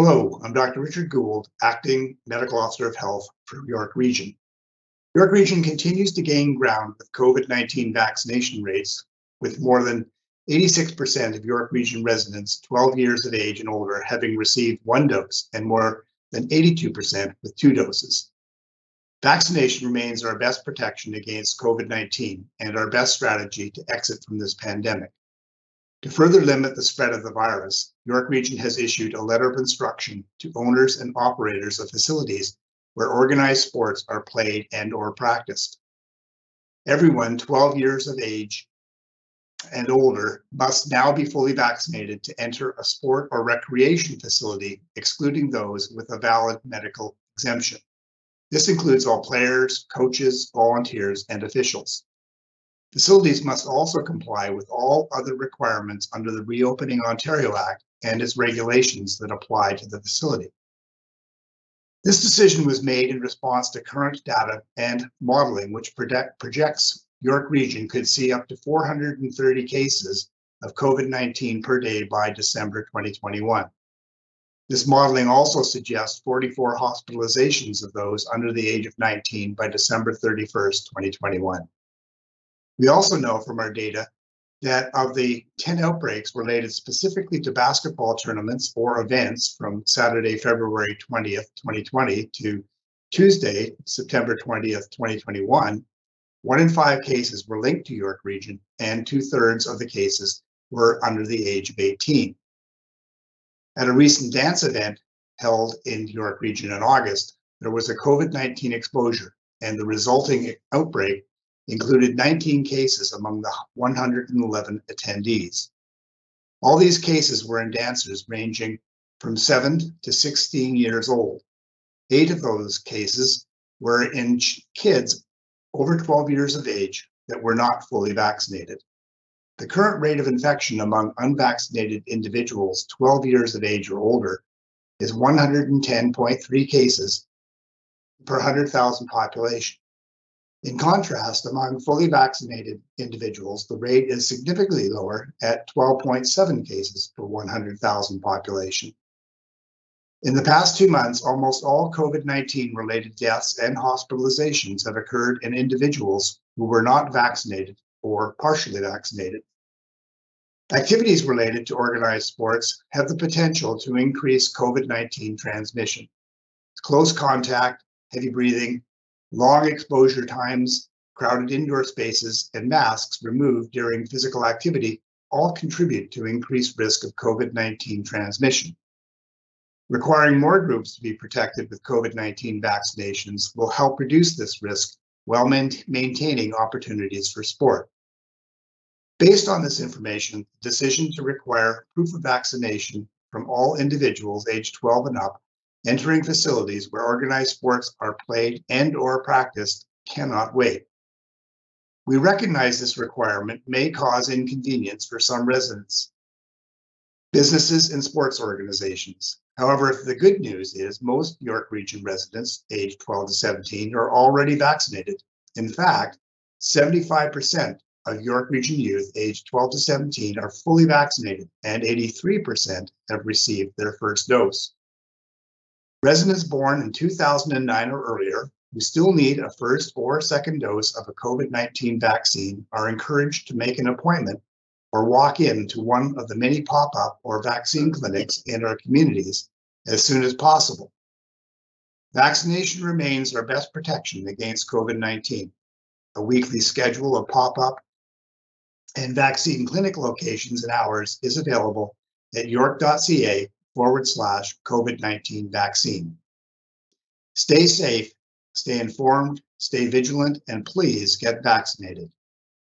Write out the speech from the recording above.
Hello, I'm Dr. Richard Gould, Acting Medical Officer of Health for York Region. York Region continues to gain ground with COVID-19 vaccination rates, with more than 86% of York Region residents 12 years of age and older having received one dose and more than 82% with two doses. Vaccination remains our best protection against COVID-19 and our best strategy to exit from this pandemic. To further limit the spread of the virus, York Region has issued a letter of instruction to owners and operators of facilities where organized sports are played and or practiced. Everyone 12 years of age and older must now be fully vaccinated to enter a sport or recreation facility, excluding those with a valid medical exemption. This includes all players, coaches, volunteers, and officials. Facilities must also comply with all other requirements under the Reopening Ontario Act and its regulations that apply to the facility. This decision was made in response to current data and modeling, which project, projects York Region could see up to 430 cases of COVID-19 per day by December 2021. This modeling also suggests 44 hospitalizations of those under the age of 19 by December 31st, 2021. We also know from our data that of the 10 outbreaks related specifically to basketball tournaments or events from Saturday, February 20th, 2020 to Tuesday, September 20th, 2021, one in five cases were linked to York Region and two thirds of the cases were under the age of 18. At a recent dance event held in York Region in August, there was a COVID-19 exposure and the resulting outbreak included 19 cases among the 111 attendees. All these cases were in dancers ranging from 7 to 16 years old. Eight of those cases were in kids over 12 years of age that were not fully vaccinated. The current rate of infection among unvaccinated individuals 12 years of age or older is 110.3 cases per 100,000 population. In contrast, among fully vaccinated individuals, the rate is significantly lower at 12.7 cases per 100,000 population. In the past two months, almost all COVID-19 related deaths and hospitalizations have occurred in individuals who were not vaccinated or partially vaccinated. Activities related to organized sports have the potential to increase COVID-19 transmission. Close contact, heavy breathing, long exposure times, crowded indoor spaces, and masks removed during physical activity all contribute to increased risk of COVID-19 transmission. Requiring more groups to be protected with COVID-19 vaccinations will help reduce this risk while maintaining opportunities for sport. Based on this information, the decision to require proof of vaccination from all individuals aged 12 and up entering facilities where organized sports are played and or practiced cannot wait. We recognize this requirement may cause inconvenience for some residents, businesses, and sports organizations. However, the good news is most York Region residents aged 12 to 17 are already vaccinated. In fact, 75% of York Region youth aged 12 to 17 are fully vaccinated and 83% have received their first dose. Residents born in 2009 or earlier who still need a first or second dose of a COVID-19 vaccine are encouraged to make an appointment or walk in to one of the many pop-up or vaccine clinics in our communities as soon as possible. Vaccination remains our best protection against COVID-19. A weekly schedule of pop-up and vaccine clinic locations and hours is available at york.ca forward slash COVID 19 vaccine. Stay safe, stay informed, stay vigilant, and please get vaccinated.